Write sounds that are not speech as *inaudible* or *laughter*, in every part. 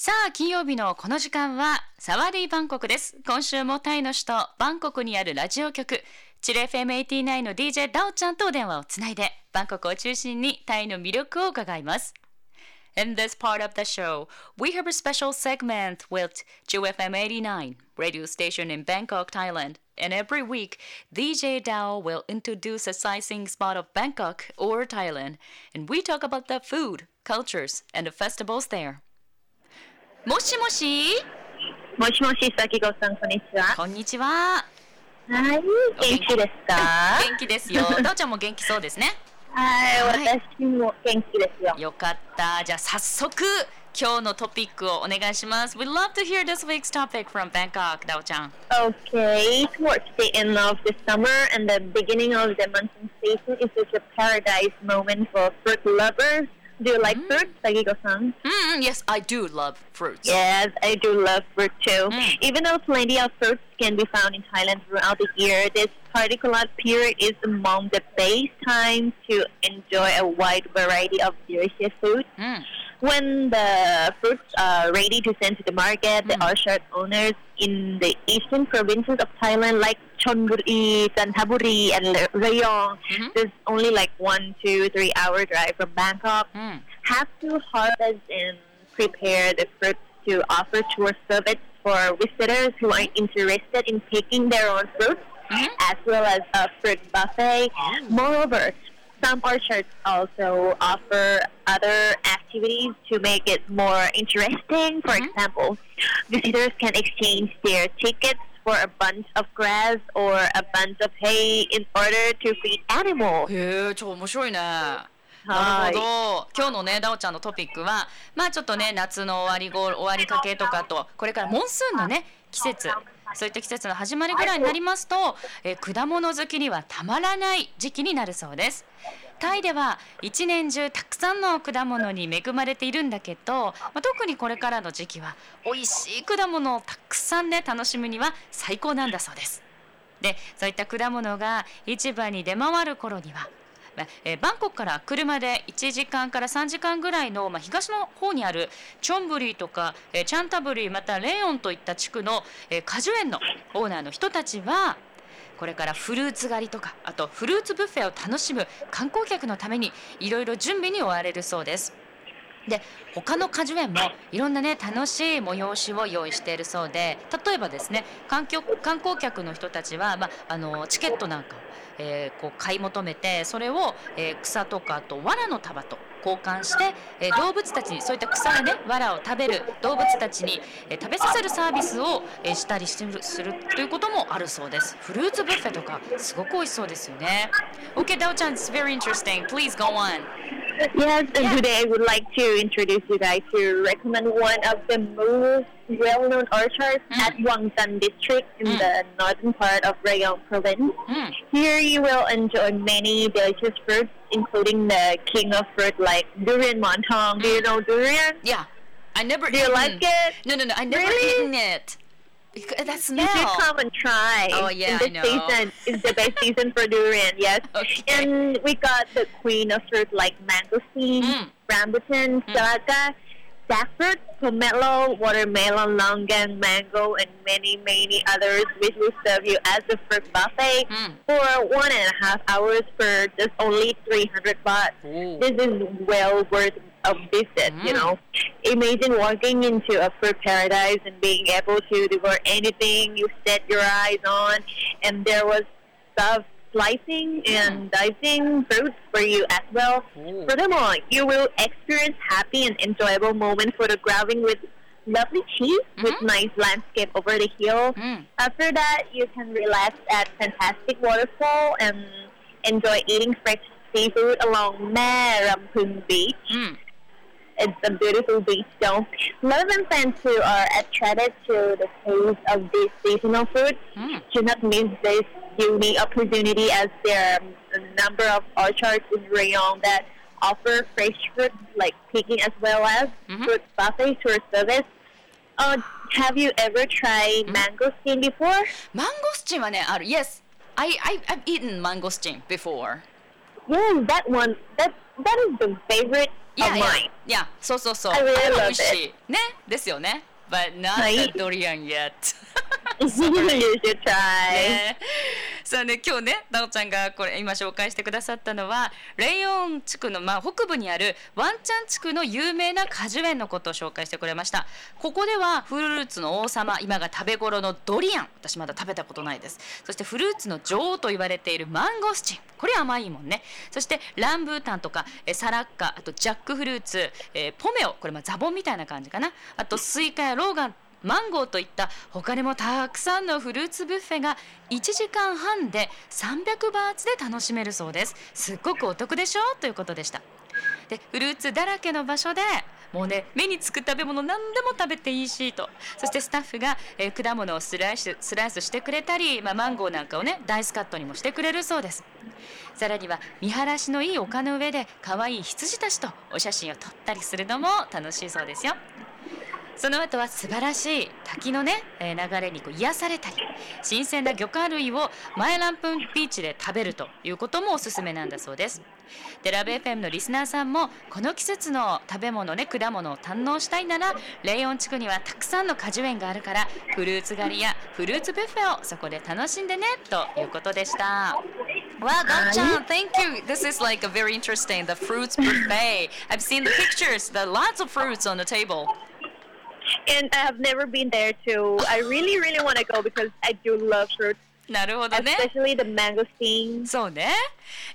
さあ、金曜日のこの時間は、サワディバンコクです。今週もタイの首都、バンコクにあるラジオ局、チレ FM89 の DJ ダオちゃんとお電話をつないで、バンコクを中心にタイの魅力を伺います。In this part of the show, we have a special segment with JFM89, radio station in Bangkok, Thailand. And every week, DJ Dao will introduce a sightseeing spot of Bangkok or Thailand, and we talk about the food, cultures, and the festivals there. もしもしもしもし、さきごさん、こんにちは。こんにちは。はい、元気ですか元気ですよ。ダオちゃんも元気そうですね。はい、はい私も元気ですよ。よかった。じゃあ早速、今日のトピックをお願いします。We'd love to hear this week's topic from Bangkok, ダオちゃん。Okay, towards the end of the summer and the beginning of the monsoon season is such a paradise moment for fruit lovers. Do you like mm. fruits, Sagigo-san? Mm, mm-hmm, yes, I do love fruits. Yes, I do love fruit too. Mm. Even though plenty of fruits can be found in Thailand throughout the year, this particular period is among the best times to enjoy a wide variety of delicious food. Mm. When the fruits are ready to send to the market, the Mm. orchard owners in the eastern provinces of Thailand, like Chonburi, Chanthaburi, and Rayong, Mhm. there's only like one, two, three hour drive from Bangkok, うん。have to harvest and prepare the fruits to offer tour service for visitors who are interested in picking their own fruits, Mhm. as well as a fruit buffet. Moreover, some orchards also offer other activities to make it more interesting. For Mhm. example, visitors can exchange their tickets for a bunch of grass or a bunch of hay in order to feed animals. へえ、超面白いね。なはいるほど。今日のね、ダオちゃんのトピックは、まあちょっとね、夏の終わりご終わりかけとかと、これからモンスーンのね、季節、そういった季節の始まりぐらいになりますと、えー果物好きにはたまらない時期になるそうです。タイでは一年中たくさんの果物に恵まれているんだけど、まあ、特にこれからの時期は美味しい果物をたくさんね楽しむには最高なんだそうです。でそういった果物が市場に出回る頃には、まえバンコクから車で1時間から3時間ぐらいの、まあ、東の方にあるチョンブリーとか、えチャンタブリーまたレヨンといった地区の、え果樹園のオーナーの人たちはこれからフルーツ狩りとかあとフルーツブッフェを楽しむ観光客のためにいろいろ準備に追われるそうです。で他の果樹園もいろんなね楽しい催しを用意しているそうで例えばですね観光観光客の人たちは、まあ、あのチケットなんかを、えーこう買い求めてそれを、えー草とかあと藁の束と交換して、えー動物たちにそういった草やね藁を食べる動物たちに、えー食べさせるサービスを、えーしたりするするということもあるそうです。フルーツブッフェとかすごく美味しそうですよね。OK ダオちゃん it's very interesting. Please go on. Yes, and Yeah. today I would like to introduce you guys to recommend one of the most well-known orchards Mm. at Wangtan district in Mm. the northern part of Rayong province. うん Here you will enjoy many delicious fruits, including the king of fruit like durian montong. Do you know durian? Yeah, I never. Do you eaten. like it? No, no, no. I never Really? eaten it. That You should come and try. Oh, yeah, in I this season is the best season for durian. Yes. *laughs* Okay. And we got the queen of fruit like mangosteen, Mm. rambutan, selaga, jackfruit, pomelo, watermelon, longan, mango, and many, many others, which will serve you as a fruit buffet Mm. for one and a half hours for just only 300 baht. Oh. This is well worth a visit, you Mm. know. Imagine walking into a fruit paradise and being able to devour anything you set your eyes on, and there was stuff slicing and dicing fruits for you as well. Furthermore, you will experience happy and enjoyable moments photographing with lovely cheese with Mhm. nice landscape over the hill. Mm. After that, you can relax at fantastic waterfall and enjoy eating fresh seafood along Merampun Beach. Mm. It's a beautiful beach, though. Lovers fans who are attracted to the taste of this seasonal food Mm. should not miss this unique opportunity as there are a number of orchards in Rayong that offer fresh fruit like picking as well as Mhm. fruit buffet tour service. Uh, have you ever tried mangosteen before? マンゴスチンはねある。Yes, I I I've eaten mangosteen before. Yes, that one. That that is the favorite いや of いや mine. いやそうそうそう I really あれも love 美味しいねですよね but not はい the durian yet *laughs* you should try. ね *laughs* さあね今日ねなおちゃんがこれ今紹介してくださったのはレイヨン地区のまあ北部にあるワンチャン地区の有名な果樹園のことを紹介してくれました。ここではフルーツの王様今が食べ頃のドリアン私まだ食べたことないです。そしてフルーツの女王と言われているマンゴスチンこれ甘いもんね。そしてランブータンとかえサラッカあとジャックフルーツ、えーポメロ。これまあザボンみたいな感じかな。あとスイカやロンガンマンゴーといった他にもたくさんのフルーツブッフェが1時間半で300バーツで楽しめるそうです。すっごくお得でしょ？ということでした。でフルーツだらけの場所でもうね目につく食べ物何でも食べていいしと。そしてスタッフが、えー果物をスライススライスしてくれたり、まあ、マンゴーなんかをねダイスカットにもしてくれるそうです。さらには見晴らしのいい丘の上で可愛い羊たちとお写真を撮ったりするのも楽しいそうですよ。その後は素晴らしい滝のね、え流れにこう癒されたり新鮮な魚介類をマイランプンビーチで食べるということもおすすめなんだそうですでラブ FM のリスナーさんもこの季節の食べ物ね果物を堪能したいならレイオン地区にはたくさんの果樹園があるからフルーツ狩りやフルーツブッフェをそこで楽しんでねということでした。Wow, Gong-chan, thank you. This is like a very interesting, the fruits buffet. I've seen the pictures, the lots of fruits on the table. And I have never been there too. I really, really want to go because I do love fruits, なるほどね。especially the mangosteen. そうね。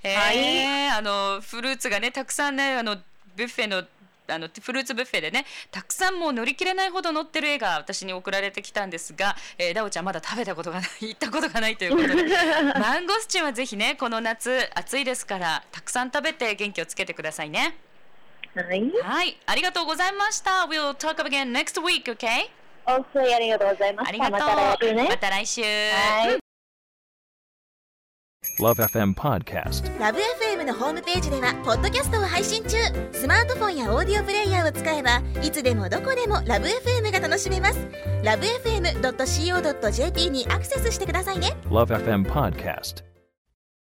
えーはいあのフルーツがねたくさんねあのビュッフェのあのフルーツブッフェでねたくさんもう乗り切れないほど乗ってる絵が私に送られてきたんですが、えー、ダオちゃんまだ食べたことがない行ったことがないということでマンゴスチンはぜひねこの夏暑いですからたくさん食べて元気をつけてくださいね。*laughs* *laughs* はい。はいありがとうございました。We'll talk again next week, okay? お世話ありがとうございました。ありがとう。また来週ね。また来週。はい。Love FM Podcast. ラブ f m のホームページではポッドキャストを配信中スマートフォンやオーディオプレイヤーを使えばいつでもどこでもラブ f m が楽しめますラブ FM.co.jp にアクセスしてくださいね Love FM Podcast.